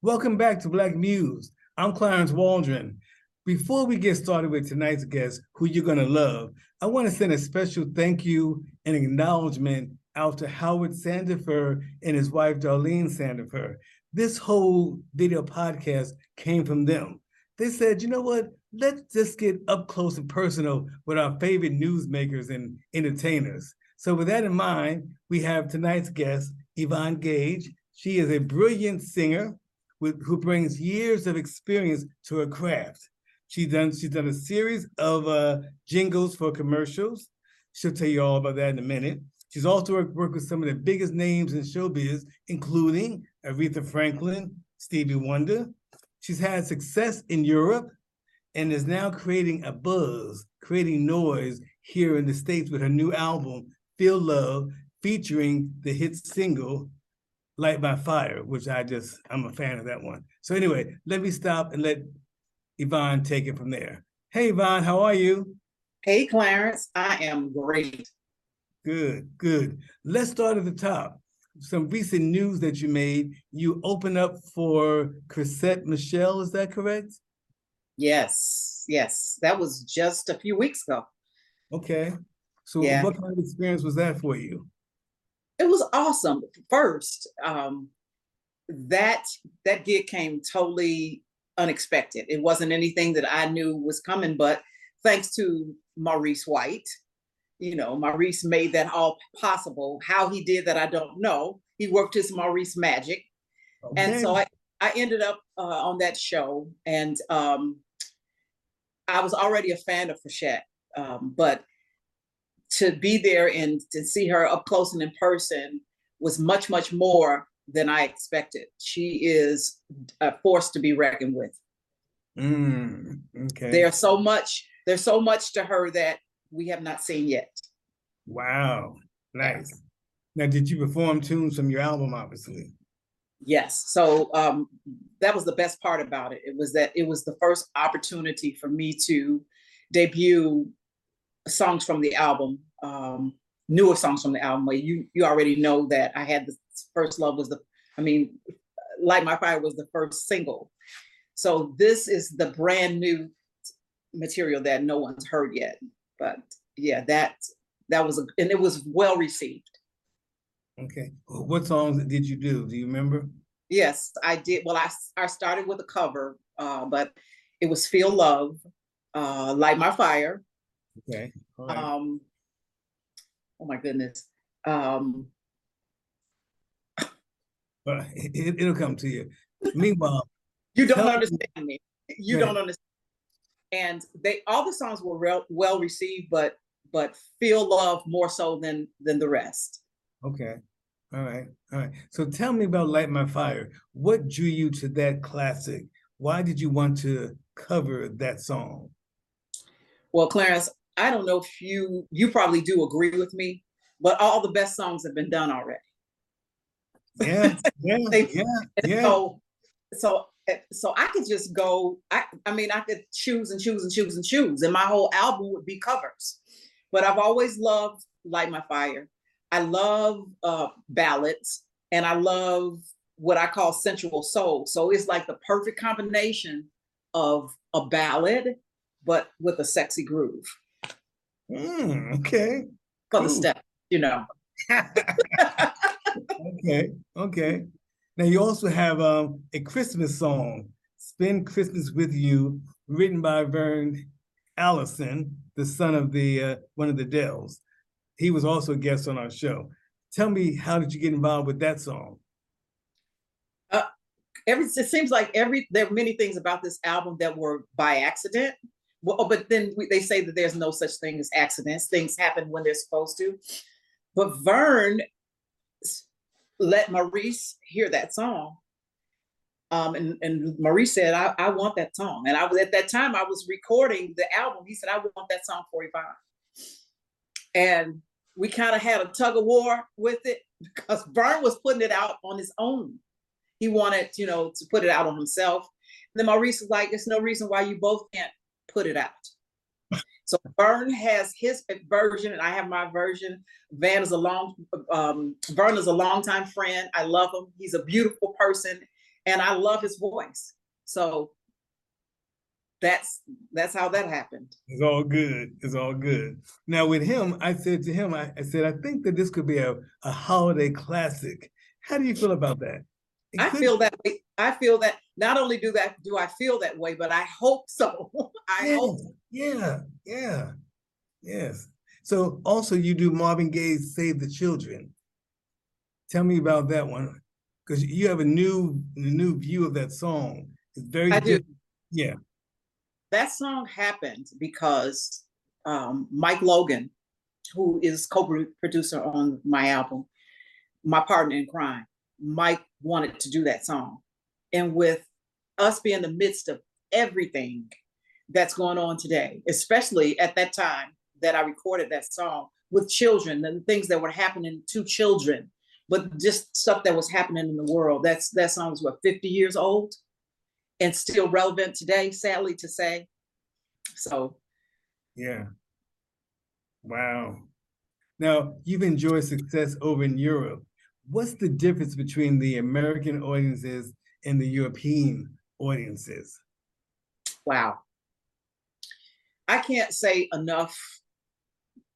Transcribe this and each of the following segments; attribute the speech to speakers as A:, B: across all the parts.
A: Welcome back to Black Muse. I'm Clarence Waldron. Before we get started with tonight's guest, who you're going to love, I want to send a special thank you and acknowledgement out to Howard Sandifer and his wife, Darlene Sandifer. This whole video podcast came from them. They said, you know what? Let's just get up close and personal with our favorite newsmakers and entertainers. So, with that in mind, we have tonight's guest, Yvonne Gage. She is a brilliant singer with, who brings years of experience to her craft. She's done she's done a series of uh, jingles for commercials. She'll tell you all about that in a minute. She's also worked, worked with some of the biggest names in showbiz, including Aretha Franklin, Stevie Wonder. She's had success in Europe and is now creating a buzz, creating noise here in the States with her new album, Feel Love, featuring the hit single Light My Fire, which I just, I'm a fan of that one. So, anyway, let me stop and let Yvonne take it from there. Hey, Yvonne, how are you?
B: Hey, Clarence, I am great.
A: Good, good. Let's start at the top. Some recent news that you made. You open up for Chrisette Michele, is that correct?
B: Yes, yes. That was just a few weeks ago.
A: Okay. So, yeah. what kind of experience was that for you?
B: It was awesome. First, um, that that gig came totally unexpected. It wasn't anything that I knew was coming, but thanks to Maurice White, you know, Maurice made that all possible. How he did that, I don't know. He worked his Maurice magic. Okay. And so I, I ended up uh, on that show and um, I was already a fan of Chrisette, um, but to be there and to see her up close and in person was much, much more than I expected. She is a force to be reckoned with.
A: Mm, okay.
B: There's so much. There's so much to her that we have not seen yet.
A: Wow, nice. Now, did you perform tunes from your album? Obviously.
B: Yes. So um, that was the best part about it. It was that it was the first opportunity for me to debut songs from the album, um, newer songs from the album. Where you you already know that I had the First Love was the, I mean, Light My Fire was the first single. So this is the brand new material that no one's heard yet. But yeah, that that was a, and it was well received.
A: Okay. What songs did you do? Do you remember?
B: Yes, I did. Well, I I started with a cover, uh, but it was Feel Love, uh, Light My Fire.
A: Okay.
B: Right. Um, oh my goodness. Um,
A: but it, will come to you. Meanwhile,
B: you don't understand me. You don't understand. And they all the songs were real, well received, but but feel love more so than than the rest.
A: Okay. All right. All right. So tell me about Light My Fire. What drew you to that classic? Why did you want to cover that song?
B: Well, Clarence, I don't know if you you probably do agree with me, but all the best songs have been done already.
A: Yeah, yeah, yeah, yeah.
B: So, so, so I could just go. I, I mean, I could choose and choose and choose and choose, and my whole album would be covers. But I've always loved "Light My Fire." I love uh, ballads, and I love what I call sensual soul. So it's like the perfect combination of a ballad, but with a sexy groove.
A: Mm, okay.
B: For cool. the step, you know.
A: okay, okay. Now you also have um, a Christmas song, "Spend Christmas with You," written by Vern Allison, the son of the uh, one of the Dells. He was also a guest on our show. Tell me, how did you get involved with that song?
B: Uh, every it seems like every there are many things about this album that were by accident. Well, but then we, they say that there's no such thing as accidents. Things happen when they're supposed to. But Vern let Maurice hear that song. Um, and, and Maurice said, I, I want that song. And I was at that time, I was recording the album. He said, I want that song for Yvonne. And we kind of had a tug of war with it because Vern was putting it out on his own. He wanted, you know, to put it out on himself. then Maurice was like, "There's no reason why you both can't put it out." So Vern has his version, and I have my version. Van is a long, um, Vern is a longtime friend. I love him. He's a beautiful person, and I love his voice. So that's that's how that happened.
A: It's all good. It's all good. Now with him, I said to him, I, I said, I think that this could be a, a holiday classic. How do you feel about that? It
B: I
A: could-
B: feel that. I feel that not only do that do I feel that way, but I hope so. I
A: yeah,
B: hope
A: yeah, yeah, yes. So also you do Marvin Gaye's "Save the Children." Tell me about that one, because you have a new a new view of that song. It's very
B: I do.
A: Yeah.
B: that song happened because um, Mike Logan, who is co-producer on my album, my partner in crime, Mike wanted to do that song. And with us being in the midst of everything that's going on today, especially at that time that I recorded that song with children and things that were happening to children, but just stuff that was happening in the world. That's that song is what 50 years old and still relevant today, sadly to say. So
A: Yeah. Wow. Now, you've enjoyed success over in Europe. What's the difference between the American audiences and the European audiences?
B: wow. I can't say enough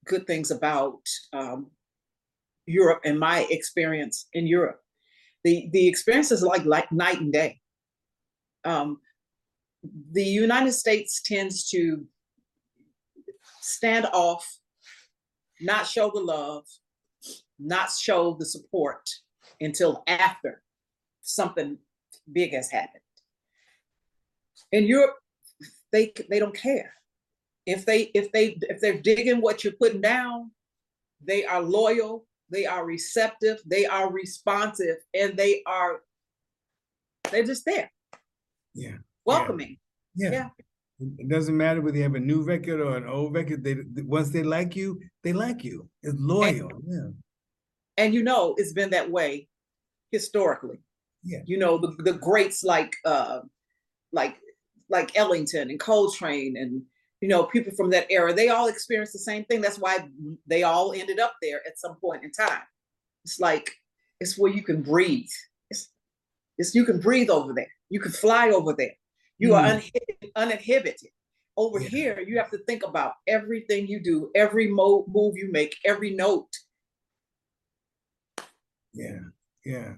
B: good things about um, Europe and my experience in Europe. The the experience is like like night and day. Um, the United States tends to stand off, not show the love, not show the support until after something big has happened. In Europe, they they don't care. If they if they if they're digging what you're putting down, they are loyal, they are receptive, they are responsive, and they are they're just there,
A: Yeah.
B: welcoming.
A: Yeah.
B: Yeah.
A: It doesn't matter whether you have a new record or an old record. They once they like you, they like you. It's loyal. Yeah.
B: and you know it's been that way historically
A: Yeah.
B: you know the, the greats like uh like like ellington and coltrane and you know people from that era they all experienced the same thing that's why they all ended up there at some point in time it's like it's where you can breathe it's, it's you can breathe over there you can fly over there you are
A: Mm.
B: uninhibited, uninhibited. over
A: Yeah.
B: here you have to think about everything you do every mo- move you make every note
A: Yeah. Yeah.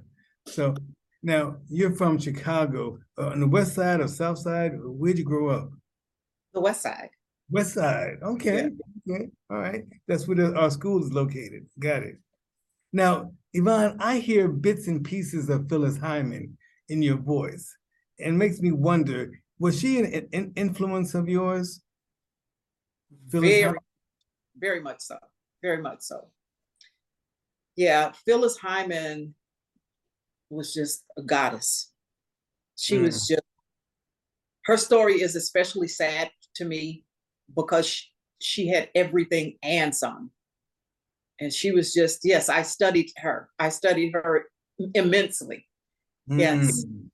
A: So now you're from Chicago, uh, on the west side or south side. Where'd you grow up?
B: the west side
A: West side. Okay. Okay. All right. That's where the, our school is located. Got it. Now, Yvonne, I hear bits and pieces of Phyllis Hyman in your voice, and makes me wonder: was she an, an influence of yours? Phyllis
B: very,
A: Hyman?
B: very much so. Very much so. Yeah, Phyllis Hyman was just a goddess. She was just, her story is especially sad to me because she, she had everything and some. And she was just, yes, I studied her. I studied her immensely. yes.
A: Mm.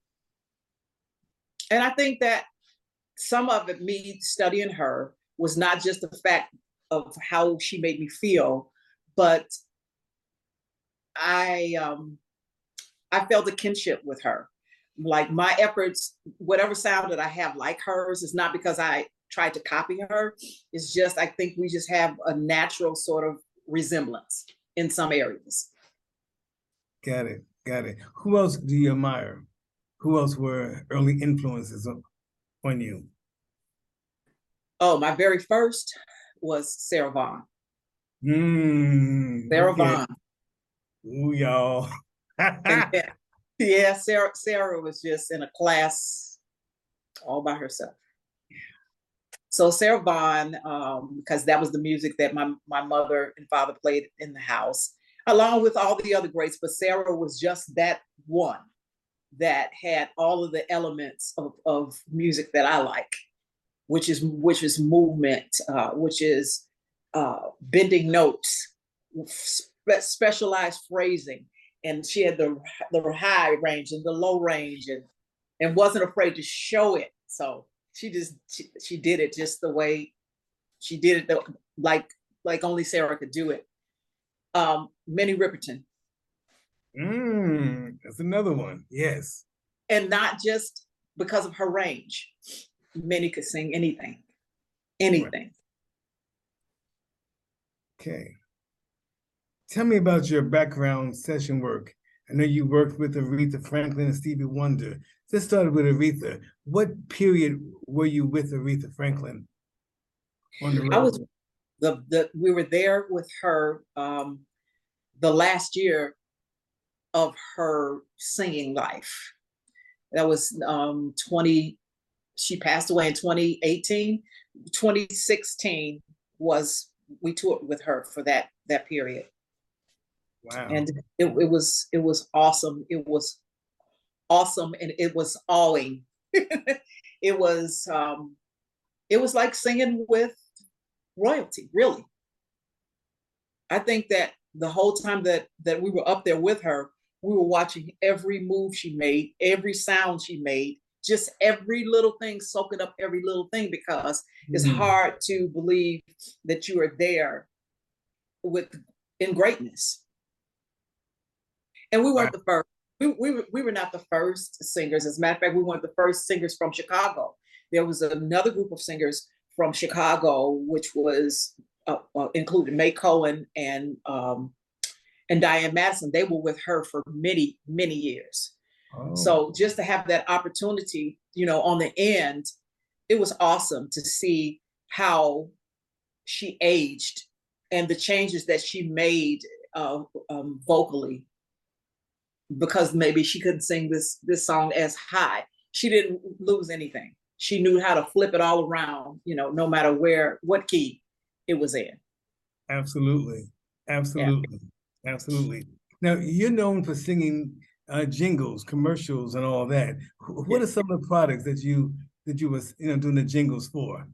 B: And I think that some of it, me studying her, was not just the fact of how she made me feel, but I um I felt a kinship with her. Like my efforts, whatever sound that I have like hers, is not because I tried to copy her. It's just I think we just have a natural sort of resemblance in some areas.
A: Got it. Got it. Who else do you admire? Who else were early influences on, you?
B: Oh, my very first was Sarah Vaughan.
A: Mm,
B: Sarah
A: okay.
B: Vaughan.
A: Ooh, y'all.
B: And then- yeah, Sarah Sarah was just in a class all by herself. So Sarah Vaughan, um, because that was the music that my my mother and father played in the house, along with all the other greats. But Sarah was just that one that had all of the elements of, of music that I like, which is which is movement, uh, which is uh, bending notes, spe- specialized phrasing, and she had the the high range and the low range, and and wasn't afraid to show it. So she just she, she did it just the way she did it, the, like like only Sarah could do it. Um, Minnie Riperton,
A: Mm, that's another one. Yes.
B: and not just because of her range. Minnie could sing anything, anything.
A: Okay. Tell me about your background session work. I know you worked with Aretha Franklin and Stevie Wonder. Let's start with Aretha. What period were you with Aretha Franklin?
B: I was the the we were there with her um the last year of her singing life. That was um 20 she passed away in 2018. 2016 was we toured with her for that that period.
A: Wow.
B: And it, it was it was awesome. It was awesome and it was awing. it was um it was like singing with royalty, really. I think that the whole time that that we were up there with her, we were watching every move she made, every sound she made, just every little thing, soaking up every little thing because it's
A: Mm.
B: hard to believe that you are there with in greatness. And we weren't the first. We, we, were, we were not the first singers. As a matter of fact, we weren't the first singers from Chicago. There was another group of singers from Chicago, which was uh, uh, included May Cohen and um, and Diane Madison. They were with her for many many years.
A: Oh,
B: So just to have that opportunity, you know, on the end, it was awesome to see how she aged and the changes that she made uh, um, vocally. Because maybe she couldn't sing this this song as high, she didn't lose anything. She knew how to flip it all around, you know, no matter where what key it was in.
A: absolutely. Absolutely. Absolutely. Now, you're known for singing uh, jingles, commercials, and all that. Wh- What are some of the products that you that you was you know doing the jingles for?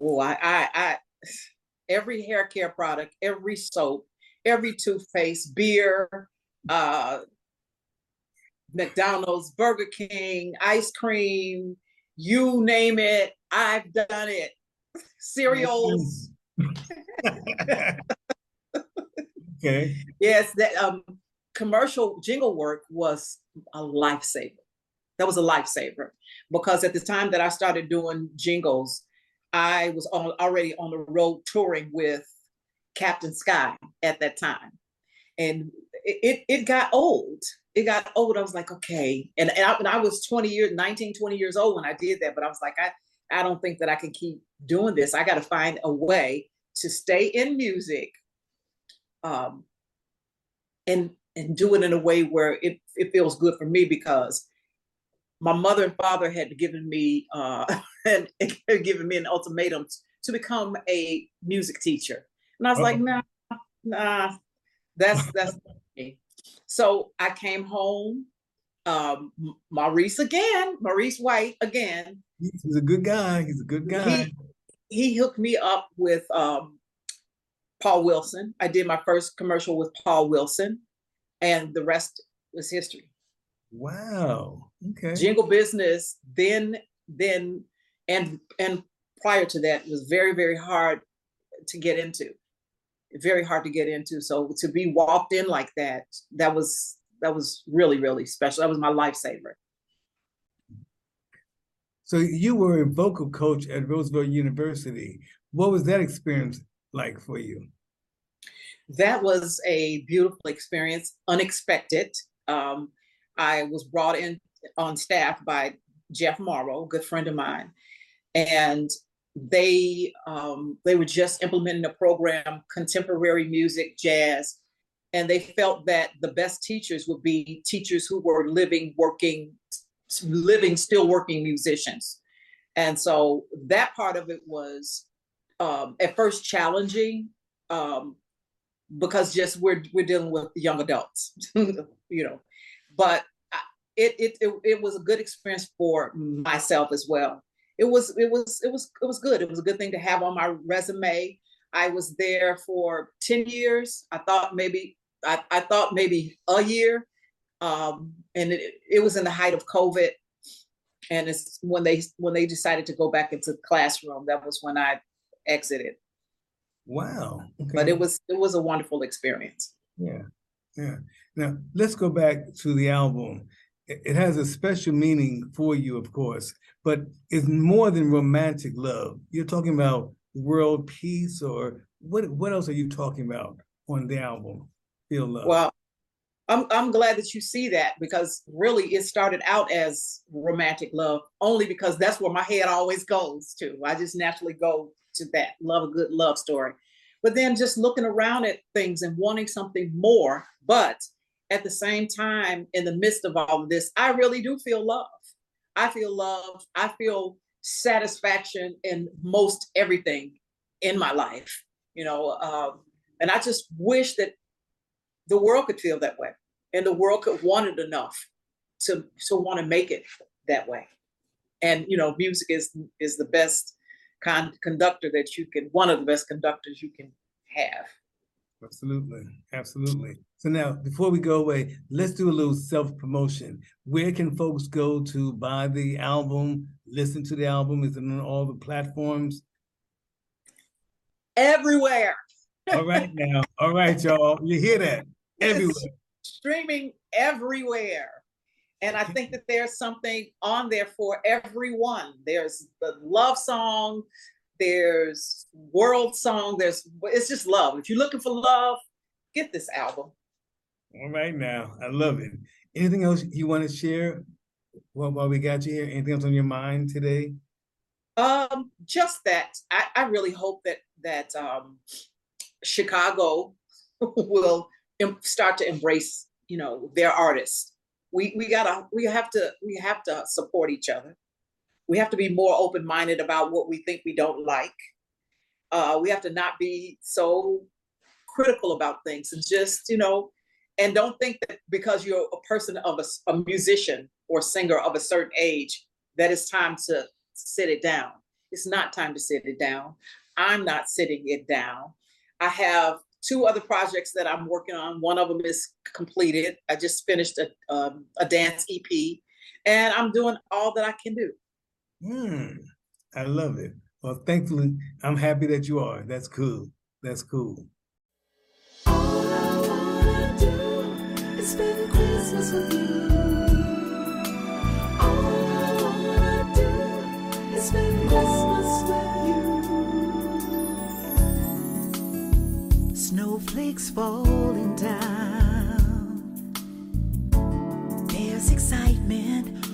B: Oh, I, I, I, every hair care product, every soap, every toothpaste, beer, uh, McDonald's, Burger King, ice cream, you name it, I've done it. Cereals,
A: okay.
B: yes, that um, commercial jingle work was a lifesaver. That was a lifesaver because at the time that I started doing jingles, I was on, already on the road touring with Captain Sky at that time. And it, it, it got old. It got old. I was like, okay. And, and, I, and I was 20 years, 19, 20 years old when I did that. But I was like, I, I don't think that I can keep doing this. I got to find a way to stay in music um, and, and do it in a way where it, it feels good for me because my mother and father had given me uh, and given me an ultimatum to become a music teacher, and I was like, nah, nah, that's that's. So I came home. Um, Maurice again, Maurice White again.
A: He's a good guy. He's a good guy.
B: He he hooked me up with um, Paul Wilson. I did my first commercial with Paul Wilson, and the rest was history.
A: Wow. Okay.
B: jingle business then then and and prior to that was very very hard to get into very hard to get into. So to be walked in like that that was that was really really special. That was my lifesaver.
A: So you were a vocal coach at Roosevelt University. What was that experience like for you?
B: that was a beautiful experience unexpected. Um, i was brought in on staff by jeff morrow a good friend of mine. And they um, they were just implementing a program contemporary music jazz and they felt that the best teachers would be teachers who were living working living still working musicians and so that part of it was um, at first challenging um, because just we're we're dealing with young adults, you know. But it, it it it was a good experience for myself as well. It was it was it was it was good. It was a good thing to have on my resume. I was there for ten years. I thought maybe I, I thought maybe a year, um, and it, it was in the height of COVID. and it's when they when they decided to go back into the classroom that was when i exited
A: Wow. Okay.
B: but it was it was a wonderful experience
A: Yeah, yeah. Now let's go back to the album. It, has a special meaning for you, of course, but it's more than romantic love. You're talking about world peace, or what? What else are you talking about on the album? Feel love.
B: well i'm i'm glad that you see that because really it started out as romantic love only because that's where my head always goes to i just naturally go to that love a good love story but then just looking around at things and wanting something more but at the same time in the midst of all of this i really do feel love. I feel love. I feel satisfaction in most everything in my life you know um, and i just wish that the world could feel that way and the world could want it enough to to want to make it that way. And you know music is is the best con- conductor that you can one of the best conductors you can have
A: Absolutely, absolutely. So now, before we go away, let's do a little self promotion. Where can folks go to buy the album, listen to the album? Is it on all the platforms?
B: everywhere
A: All right, now, all right, y'all. You hear that? Everywhere.
B: streaming everywhere and i think that there's something on there for everyone there's the love song there's world song there's it's just love if you're looking for love get this album
A: All right, now, I love it. Anything else you want to share? While, while we got you here, anything else on your mind today?
B: Um, just that I, I really hope that that um, Chicago will start to embrace, you know, their artists. We we gotta we have to we have to support each other. We have to be more open minded about what we think we don't like. Uh, we have to not be so critical about things and just you know, and don't think that because you're a person of a musician or singer of a certain age that it's time to sit it down. It's not time to sit it down. I'm not sitting it down. I have two other projects that I'm working on. One of them is completed. I just finished a, um, a dance EP, and I'm doing all that I can do.
A: Hmm, I love it. Well, thankfully, I'm happy that you are. That's cool. That's cool.
C: All I wanna do is spend Christmas with you. All I wanna do is spend Christmas with you. Snowflakes falling down. There's excitement